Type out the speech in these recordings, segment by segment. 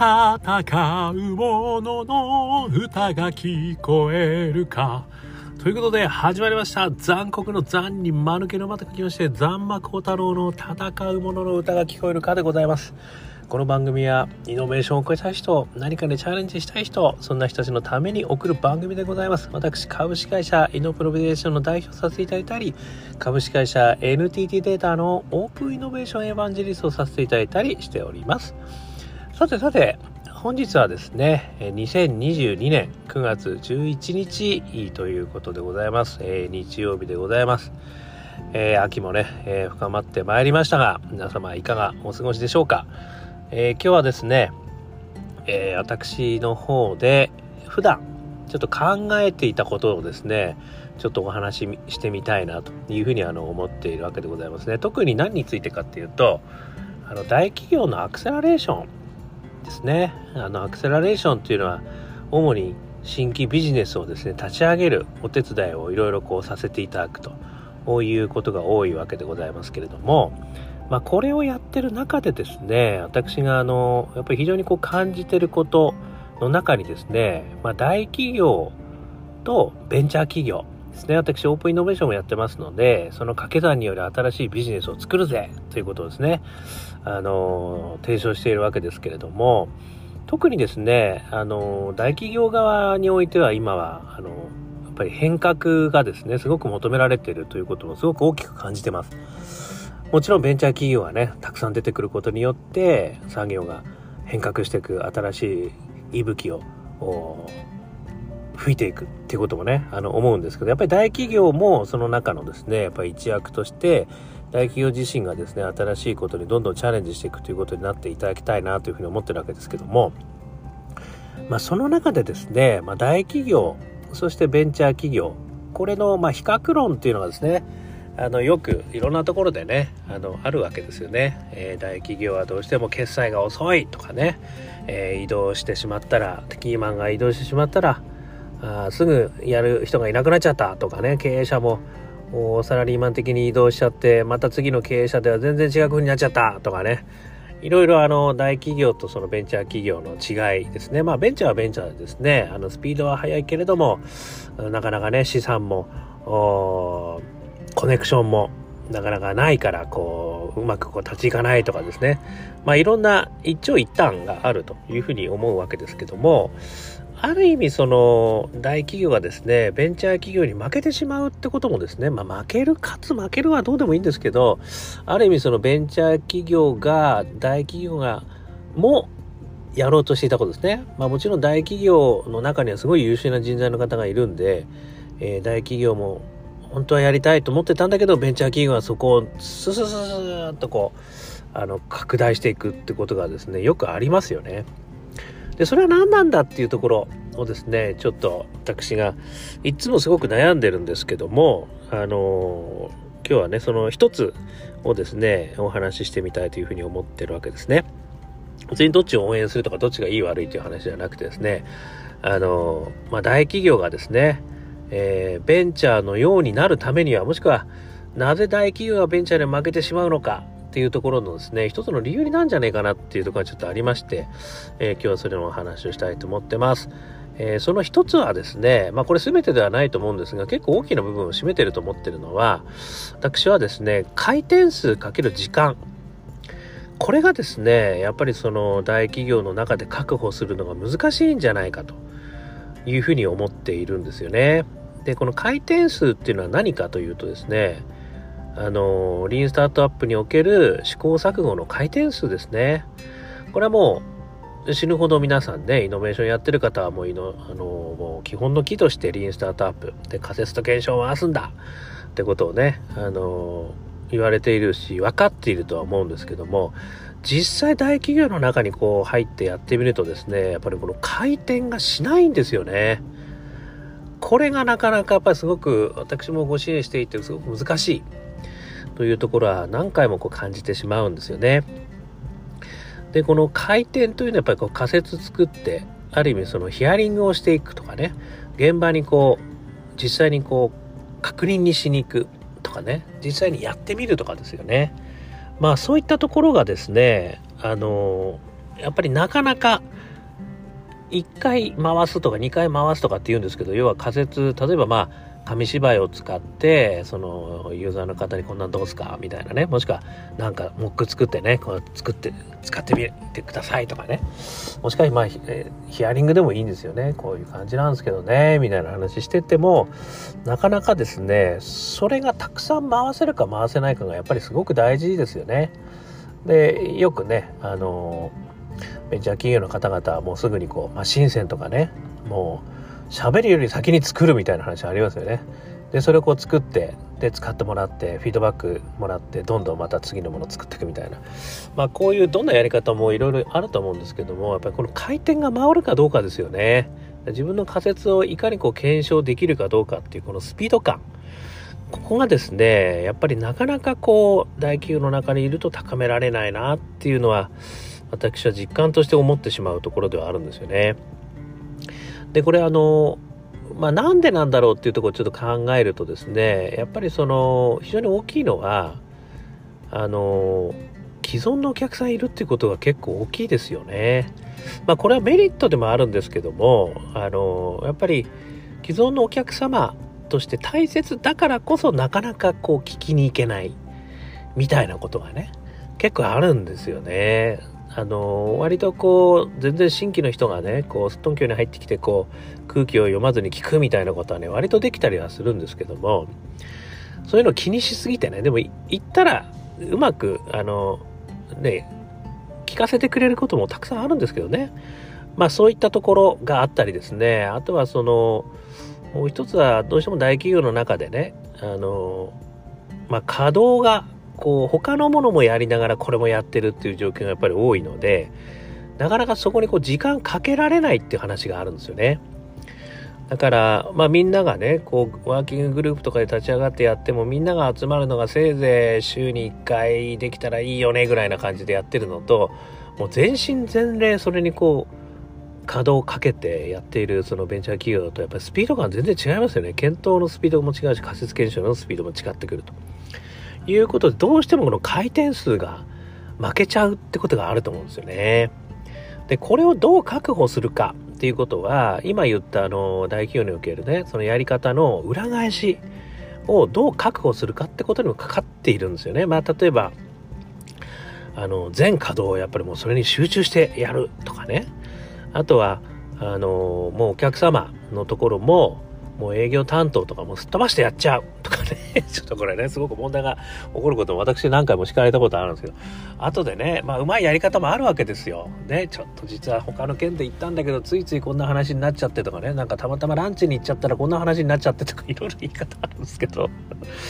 戦う者の歌が聞こえるか。ということで始まりました。残酷の残に間抜けのまた書きまして残魔高太郎の戦う者の歌が聞こえるかでございます。この番組はイノベーションを超えたい人何かでチャレンジしたい人そんな人たちのために送る番組でございます。私株式会社イノプロビデーションの代表させていただいたり株式会社 NTT データのオープンイノベーションエヴァンジェリストをさせていただいたりしております。さてさて本日はですね、2022年9月11日ということでございます。えー、日曜日でございます。えー、秋もね、えー、深まってまいりましたが、皆様いかがお過ごしでしょうか。え今日はですね、え私の方で普段ちょっと考えていたことをですね、ちょっとお話ししてみたいなというふうにあの思っているわけでございますね。特に何についてかっていうと、あの大企業のアクセラレーションですねあのアクセラレーションっていうのは主に新規ビジネスをですね立ち上げるお手伝いをいろいろこうさせていただくということが多いわけでございますけれども、まあ、これをやってる中でですね私があのやっぱり非常にこう感じてることの中にですね、まあ、大企業とベンチャー企業ですね。私、オープンイノベーションもやってますので、その掛け算による新しいビジネスを作るぜということですね、あの、提唱しているわけですけれども、特にですね、あの、大企業側においては今は、あの、やっぱり変革がですね、すごく求められているということもすごく大きく感じてます。もちろんベンチャー企業がね、たくさん出てくることによって、産業が変革していく新しい息吹を吹いていくっていうこともね、あの、思うんですけど、やっぱり大企業もその中のですね、やっぱり一役として、大企業自身がですね、新しいことにどんどんチャレンジしていくということになっていただきたいなというふうに思ってるわけですけども、まあ、その中でですね、まあ、大企業、そしてベンチャー企業、これの、ま、比較論っていうのがですね、あのよくいろんなところでねあのあるわけですよね、えー、大企業はどうしても決済が遅いとかね、えー、移動してしまったらキーマンが移動してしまったらあすぐやる人がいなくなっちゃったとかね経営者もサラリーマン的に移動しちゃってまた次の経営者では全然違う風になっちゃったとかね。いろいろあの大企業とそのベンチャー企業の違いですね。まあベンチャーはベンチャーですね。あのスピードは速いけれどもなかなかね資産もコネクションもなかなかないからこううまくこう立ち行かないとかですね。まあいろんな一長一短があるというふうに思うわけですけどもある意味その大企業がですねベンチャー企業に負けてしまうってこともですね、まあ、負けるかつ負けるはどうでもいいんですけどある意味そのベンチャー企業が大企業がもやろうとしていたことですね、まあ、もちろん大企業の中にはすごい優秀な人材の方がいるんで、えー、大企業も本当はやりたいと思ってたんだけどベンチャー企業はそこをススススっとこうあの拡大していくってことがですねよくありますよね。でそれは何なんだっていうところをですねちょっと私がいつもすごく悩んでるんですけどもあの今日はねその一つをですねお話ししてみたいというふうに思ってるわけですね。別にどっちを応援するとかどっちがいい悪いという話じゃなくてですねあのまあ大企業がですね、えー、ベンチャーのようになるためにはもしくはなぜ大企業がベンチャーで負けてしまうのかっていうところのですね、一つの理由になんじゃねえかなっていうところがちょっとありまして、えー、今日はそれのお話をしたいと思ってます。えー、その一つはですね、まあこれ全てではないと思うんですが、結構大きな部分を占めてると思ってるのは、私はですね、回転数かける時間。これがですね、やっぱりその大企業の中で確保するのが難しいんじゃないかというふうに思っているんですよね。で、この回転数っていうのは何かというとですね、あの、リーンスタートアップにおける試行錯誤の回転数ですね。これはもう、死ぬほど皆さんね、イノベーションやってる方はもうイノ、あの、もう基本の木としてリーンスタートアップで仮説と検証を回すんだってことをね、あの、言われているし、分かっているとは思うんですけども、実際大企業の中にこう入ってやってみるとですね、やっぱりこの回転がしないんですよね。これがなかなかやっぱりすごく私もご支援していてすごく難しい。というところは何回もこう感じてしまうんですよね。で、この回転というのはやっぱりこう仮説作って、ある意味そのヒアリングをしていくとかね、現場にこう、実際にこう、確認にしに行くとかね、実際にやってみるとかですよね。まあそういったところがですね、あの、やっぱりなかなか1回回すとか2回回すとかって言うんですけど要は仮説例えばまあ紙芝居を使ってそのユーザーの方にこんなんどうすか？みたいなね。もしくはなんかモック作ってねこう作って使ってみてくださいとかね。もしくはまあヒアリングでもいいんですよね。こういう感じなんですけどね。みたいな話しててもなかなかですねそれがたくさん回せるか回せないかがやっぱりすごく大事ですよね。でよくねあのベンチャー企業の方々はもうすぐにこうマシン線とかねもう喋るより先に作るみたいな話ありますよね。でそれをこう作ってで使ってもらってフィードバックもらってどんどんまた次のものを作っていくみたいなまあこういうどんなやり方もいろいろあると思うんですけどもやっぱりこの回転が回るかどうかですよね自分の仮説をいかにこう検証できるかどうかっていうこのスピード感ここがですねやっぱりなかなかこう大企業の中にいると高められないなっていうのは私は実感として思ってしまうところではあるんですよね。でこれあのまあ、なんでなんだろうっていうところをちょっと考えるとですねやっぱりその非常に大きいのはあの既存のお客さんいるっていうことが結構大きいですよね。まあこれはメリットでもあるんですけどもあのやっぱり既存のお客様として大切だからこそなかなかこう聞きに行けないみたいなことがね結構あるんですよね。あの割とこう全然新規の人がねこうすっとんきょうに入ってきてこう空気を読まずに聞くみたいなことはね割とできたりはするんですけどもそういうの気にしすぎてねでも言ったらうまくあのね聞かせてくれることもたくさんあるんですけどね。まあそういったところがあったりですね。あとはそのもう一つはどうしても大企業の中でねあのまあ稼働がこう他のものもやりながらこれもやってるっていう状況がやっぱり多いのでなかなかそこにこう時間かけられないっていう話があるんですよね。だから、まあみんながね、こう、ワーキンググループとかで立ち上がってやっても、みんなが集まるのがせいぜい週に1回できたらいいよね、ぐらいな感じでやってるのと、もう全身全霊それにこう、稼働をかけてやっているそのベンチャー企業だと、やっぱりスピード感全然違いますよね。検討のスピードも違うし、仮説検証のスピードも違ってくると。いうことで、どうしてもこの回転数が負けちゃうってことがあると思うんですよね。で、これをどう確保するかっていうことは、今言ったあの、大企業におけるね、そのやり方の裏返しをどう確保するかってことにもかかっているんですよね。まあ、例えば、あの、全稼働をやっぱりもうそれに集中してやるとかね。あとは、あの、もうお客様のところも、もう営業担当とかもすっ飛ばしてやっちゃうとかね、ちょっとこれね、すごく問題が起こることも私何回も叱られたことあるんですけど、後でね、まあうまいやり方もあるわけですよ。ね、ちょっと実は他の県で行ったんだけど、ついついこんな話になっちゃってとかね、なんかたまたまランチに行っちゃったらこんな話になっちゃってとかいろいろ言い方あるんですけど、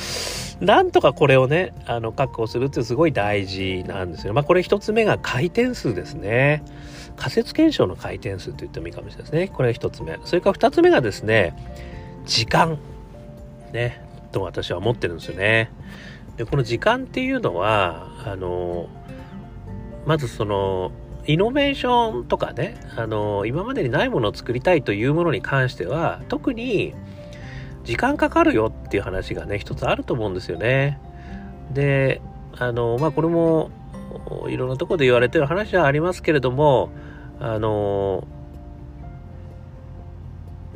なんとかこれをね、あの、確保するってすごい大事なんですよ。まあこれ一つ目が回転数ですね。仮説検証の回転数と言ってもいいかもしれないですね。これが一つ目。それから二つ目がですね、時間。ね。と私は思ってるんですよね。でこの時間っていうのはあのまずそのイノベーションとかねあの今までにないものを作りたいというものに関しては特に時間かかるよっていう話がね一つあると思うんですよね。であのまあこれもいろんなとこで言われてる話はありますけれどもあの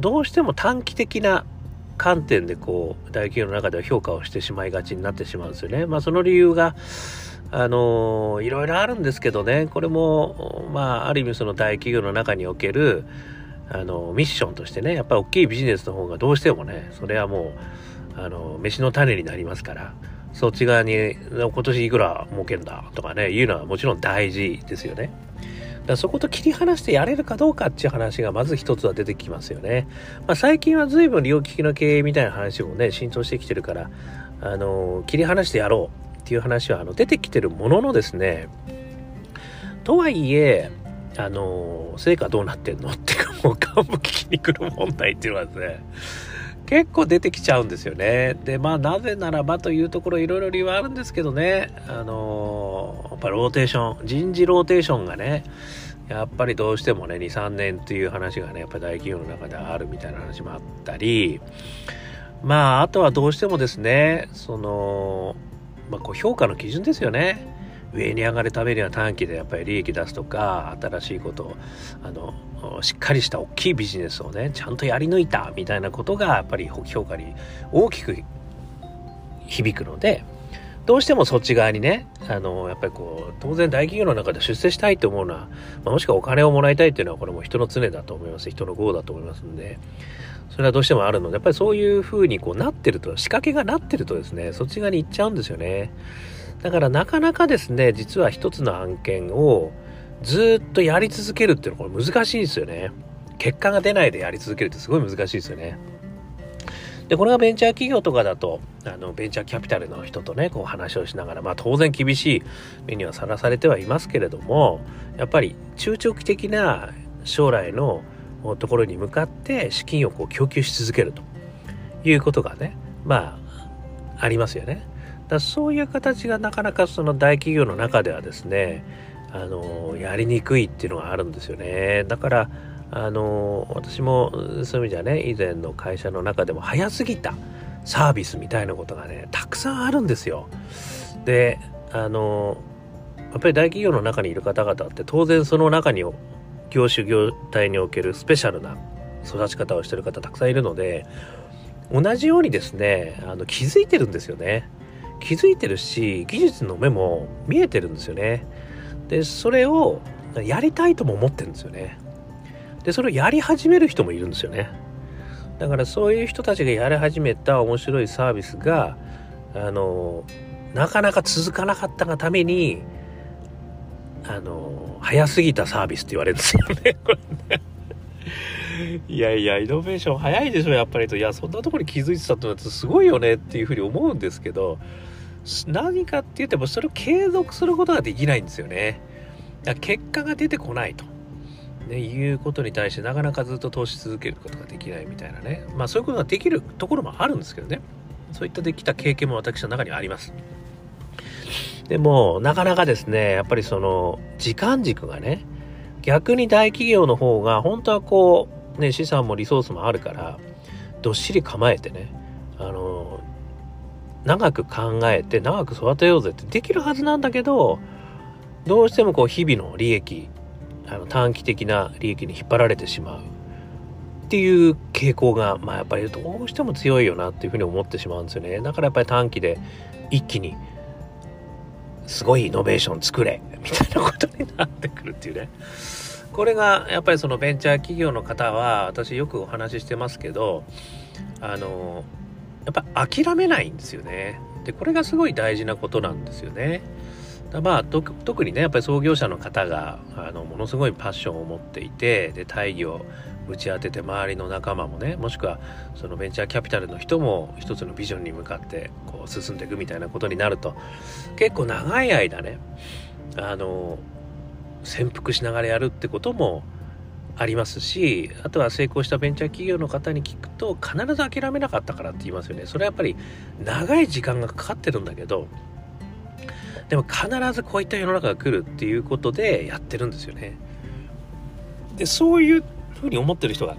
どうしても短期的な観点でこう大企業の中では評価をしてしまいがちになってしまうんですよね。まあその理由があのいろいろあるんですけどねこれもまあある意味その大企業の中におけるあのミッションとしてねやっぱり大きいビジネスの方がどうしてもねそれはもうあの飯の種になりますからそっち側に今年いくら儲けるんだとかねいうのはもちろん大事ですよね。だそこと切り離してやれるかどうかっていう話がまず一つは出てきますよね。まあ、最近は随分両利きの経営みたいな話もね、浸透してきてるから、あの、切り離してやろうっていう話はあの出てきてるもののですね、とはいえ、あの、成果どうなってんのっていうか、もう幹部聞きに来る問題っていうのはですね、結構出てきちゃうんですよね。で、まあなぜならばというところいろいろ理由はあるんですけどね、あのやっぱローテーション、人事ローテーションがね、やっぱりどうしてもね、2、3年っていう話がね、やっぱ大企業の中であるみたいな話もあったり、まああとはどうしてもですね、その、まあこう評価の基準ですよね。上に上がるためには短期でやっぱり利益出すとか新しいことをあのしっかりした大きいビジネスをねちゃんとやり抜いたみたいなことがやっぱり評価に大きく響くのでどうしてもそっち側にねあのやっぱりこう当然大企業の中で出世したいと思うのは、まあ、もしくはお金をもらいたいっていうのはこれも人の常だと思います。人の業だと思いますんで。それはどうしてもあるのでやっぱりそういう風にこうなってると仕掛けがなってるとですねそっち側に行っちゃうんですよね。だからなかなかですね実は一つの案件をずっとやり続けるっていうのはこれ難しいですよね結果が出ないでやり続けるってすごい難しいですよねでこれがベンチャー企業とかだとあのベンチャーキャピタルの人とねこう話をしながらまあ当然厳しい目にはさらされてはいますけれどもやっぱり中長期的な将来のところに向かって資金をこう供給し続けるということがねまあありますよね。だそういう形がなかなかその大企業の中ではですねあのやりにくいっていうのがあるんですよね。だからあの私もそういう意味じゃね以前の会社の中でも早すぎたサービスみたいなことがねたくさんあるんですよ。であのやっぱり大企業の中にいる方々って当然その中に業種業態におけるスペシャルな育ち方をしてる方たくさんいるので同じようにですねあの気づいてるんですよね気づいてるし技術の目も見えてるんですよねでそれをやりたいとも思ってるんですよね。でそれをやり始める人もいるんですよね。だからそういう人たちがやり始めた面白いサービスがあのなかなか続かなかったがためにあの早すぎたサービスって言われるんですよね。いやいやイノベーション早いでしょやっぱりと。いやそんなところに気づいてたってのはすごいよねっていうふうに思うんですけど何かって言ってもそれを継続することができないんですよね。結果が出てこないと。ね、いうことに対してなかなかずっと投資続けることができないみたいなね。まあそういうことができるところもあるんですけどね。そういったできた経験も私の中にはあります。でもなかなかですねやっぱりその時間軸がね逆に大企業の方が本当はこうね資産もリソースもあるからどっしり構えてねあの長く考えて長く育てようぜってできるはずなんだけどどうしてもこう日々の利益あの短期的な利益に引っ張られてしまう。っていう傾向が、まあ、やっぱりどうしても強いよなっていうふうに思ってしまうんですよね。だからやっぱり短期で一気にすごいイノベーション作れみたいなことになってくるっていうね。これがやっぱりそのベンチャー企業の方は私よくお話ししてますけどあのやっぱ諦めないんですよね。でこれがすごい大事なことなんですよね。だまあ特にねやっぱり創業者の方があのものすごいパッションを持っていてで大義を打ち当てて周りの仲間もねもしくはそのベンチャーキャピタルの人も一つのビジョンに向かってこう進んでいくみたいなことになると結構長い間ねあの潜伏しながらやるってこともありますしあとは成功したベンチャー企業の方に聞くと必ず諦めなかったからって言いますよねそれはやっぱり長い時間がかかってるんだけどでも必ずこういった世の中が来るっていうことでやってるんですよね。でそういうふうに思ってる人が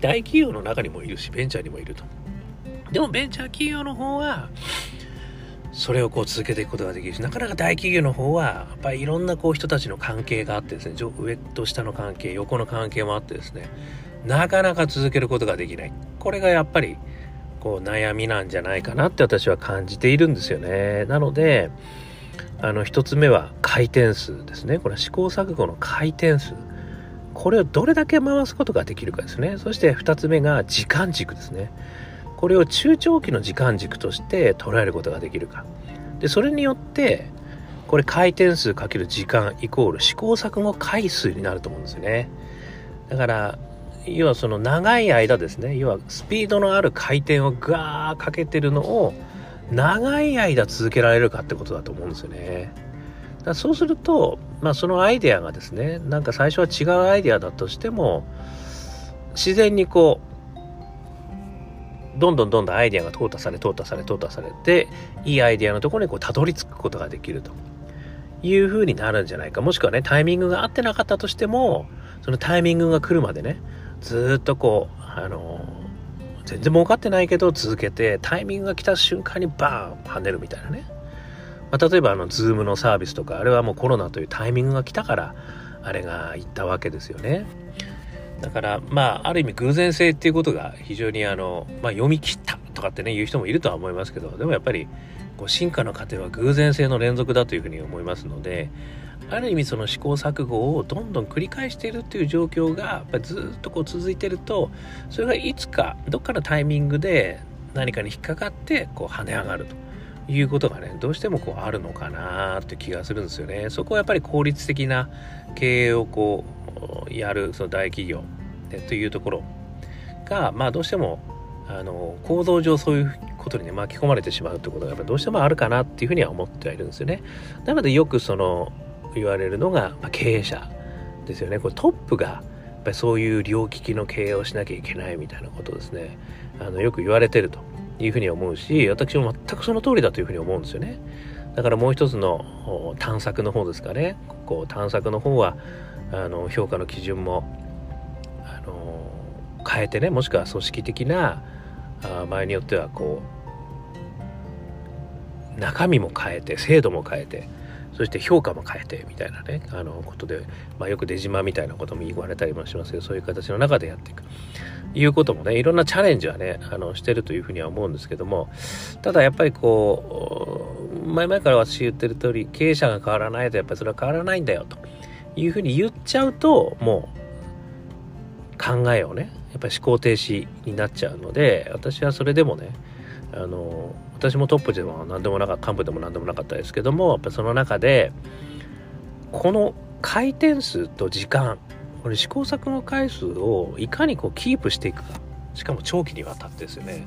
大企業の中にもいるしベンチャーにもいると。でもベンチャー企業の方はそれをこう続けていくことができるしなかなか大企業の方はやっぱりいろんなこう人たちの関係があってですね上と下の関係横の関係もあってですねなかなか続けることができないこれがやっぱりこう悩みなんじゃないかなって私は感じているんですよね。なので、あの一つ目は回転数ですね。これは試行錯誤の回転数。これをどれだけ回すことができるかですね。そして二つ目が時間軸ですね。これを中長期の時間軸として捉えることができるか。で、それによって、これ回転数かける時間イコール試行錯誤回数になると思うんですよね。だから、要はその長い間ですね要はスピードのある回転をガーかけてるのを長い間続けられるかってことだと思うんですよね。だそうすると、まあ、そのアイデアがですねなんか最初は違うアイデアだとしても自然にこうどんどんどんどんアイデアが淘汰され淘汰され淘汰されていいアイデアのところにこうたどり着くことができると。いうふうになるんじゃないか。もしくはねタイミングが合ってなかったとしてもそのタイミングが来るまでねずっとこうあの全然儲かってないけど続けてタイミングが来た瞬間にバーン跳ねるみたいなね。まあ、例えばあの、ズームのサービスとか、あれはもうコロナというタイミングが来たから、あれが行ったわけですよね。だから、まあ、ある意味偶然性っていうことが非常にあの、まあ、読み切ったとかってね、言う人もいるとは思いますけど、でもやっぱり、こう進化の過程は偶然性の連続だというふうに思いますので、ある意味その試行錯誤をどんどん繰り返しているっていう状況がやっぱずっとこう続いてるとそれがいつかどっかのタイミングで何かに引っかかってこう跳ね上がると。いうことがねどうしてもこうあるのかなって気がするんですよね。そこはやっぱり効率的な経営をこうやるその大企業というところがまあどうしてもあの構造上そういうことにね巻き込まれてしまうってことがやっぱどうしてもあるかなっていうふうには思ってはいるんですよね。なのでよくその言われるのが、まあ、経営者ですよね。これトップがやっぱりそういう両利きの経営をしなきゃいけないみたいなことですね。あのよく言われてるというふうに思うし私も全くその通りだというふうに思うんですよね。だからもう一つの探索の方ですかね。こう探索の方はあの評価の基準もあの変えてねもしくは組織的なあ場合によってはこう中身も変えて制度も変えてそして評価も変えてみたいなねあのことで、まあ、よく出島みたいなことも言われたりもしますけどそういう形の中でやっていく。いうこともねいろんなチャレンジはねあのしてるというふうには思うんですけどもただやっぱりこう前々から私言ってる通り経営者が変わらないとやっぱりそれは変わらないんだよと。いうふうに言っちゃうともう考えをねやっぱり思考停止になっちゃうので私はそれでもねあの私もトップでも何でもなかった幹部でも何でもなかったですけどもやっぱその中でこの回転数と時間これ試行錯誤回数をいかにこうキープしていくかしかも長期にわたってですよね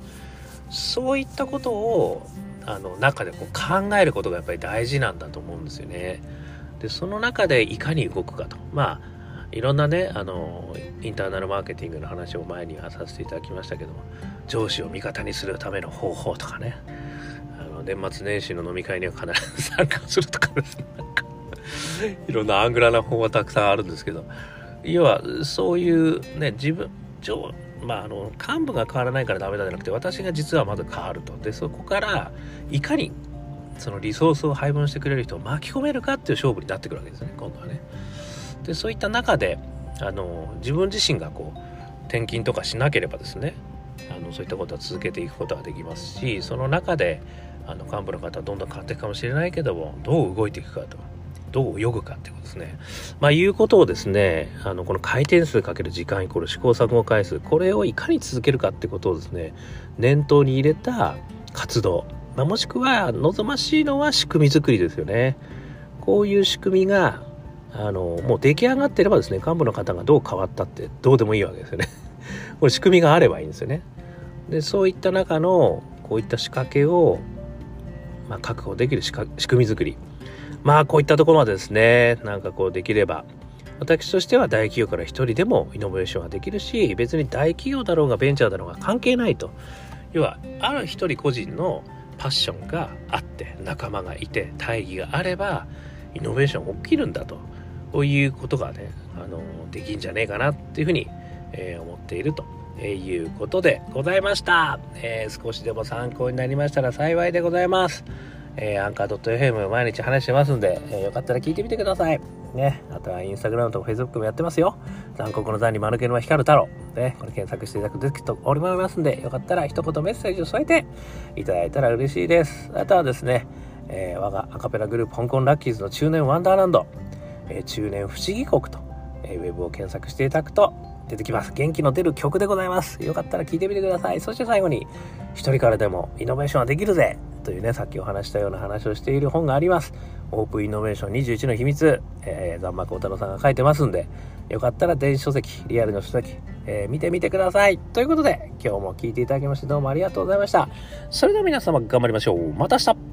そういったことをあの中でこう考えることがやっぱり大事なんだと思うんですよね。でその中でいかに動くかと。まあいろんなねあのインターナルマーケティングの話を前にはさせていただきましたけども上司を味方にするための方法とかね。あの年末年始の飲み会には必ず参加するとかですね。いろんなアングラな方法はたくさんあるんですけど。要はそういうね自分上まああの幹部が変わらないからダメだじゃなくて私が実はまず変わると。でそこからいかにそのリソースを配分してくれる人を巻き込めるかっていう勝負になってくるわけですね今度はね。でそういった中であの自分自身がこう転勤とかしなければですねあのそういったことは続けていくことができますしその中であの幹部の方はどんどん変わっていくかもしれないけどもどう動いていくかとどう泳ぐかっていうことですね。まあ、いうことをですね、あの、この回転数かける時間イコール試行錯誤回数、これをいかに続けるかってことをですね、念頭に入れた活動、まあ、もしくは望ましいのは仕組み作りですよね。こういう仕組みがあのもう出来上がってればですね幹部の方がどう変わったってどうでもいいわけですよね。これ仕組みがあればいいんですよね。でそういった中のこういった仕掛けを、まあ、確保できる仕組み作り。まあこういったところまでですねなんかこうできれば私としては大企業から一人でもイノベーションができるし別に大企業だろうがベンチャーだろうが関係ないと。要はある一人個人のパッションがあって仲間がいて大義があればイノベーション起きるんだとういうことがね、あの、できんじゃねえかなっていうふうに、えー、思っていると。えー、いうことでございました、えー、少しでも参考になりましたら幸いでございます。えー、アンカー .fm 毎日話してますんで、えー、よかったら聞いてみてください。ね。あとはインスタグラムとフェイスブックもやってますよ。残酷の残に丸けのは光る太郎。ね。これ検索していただくときとおりますんで、よかったら一言メッセージを添えていただいたら嬉しいです。あとはですね、えー、我がアカペラグループ香港ラッキーズの中年ワンダーランド。え中年不思議国と、えウェブを検索していただくと出てきます。元気の出る曲でございます。よかったら聴いてみてください。そして最後に、一人からでもイノベーションはできるぜというね、さっきお話したような話をしている本があります。オープンイノベーション21の秘密、えー、ザンマコ太郎さんが書いてますんで、よかったら電子書籍、リアルの書籍、えー、見てみてください。ということで、今日も聴いていただきましてどうもありがとうございました。それでは皆様頑張りましょう。また明日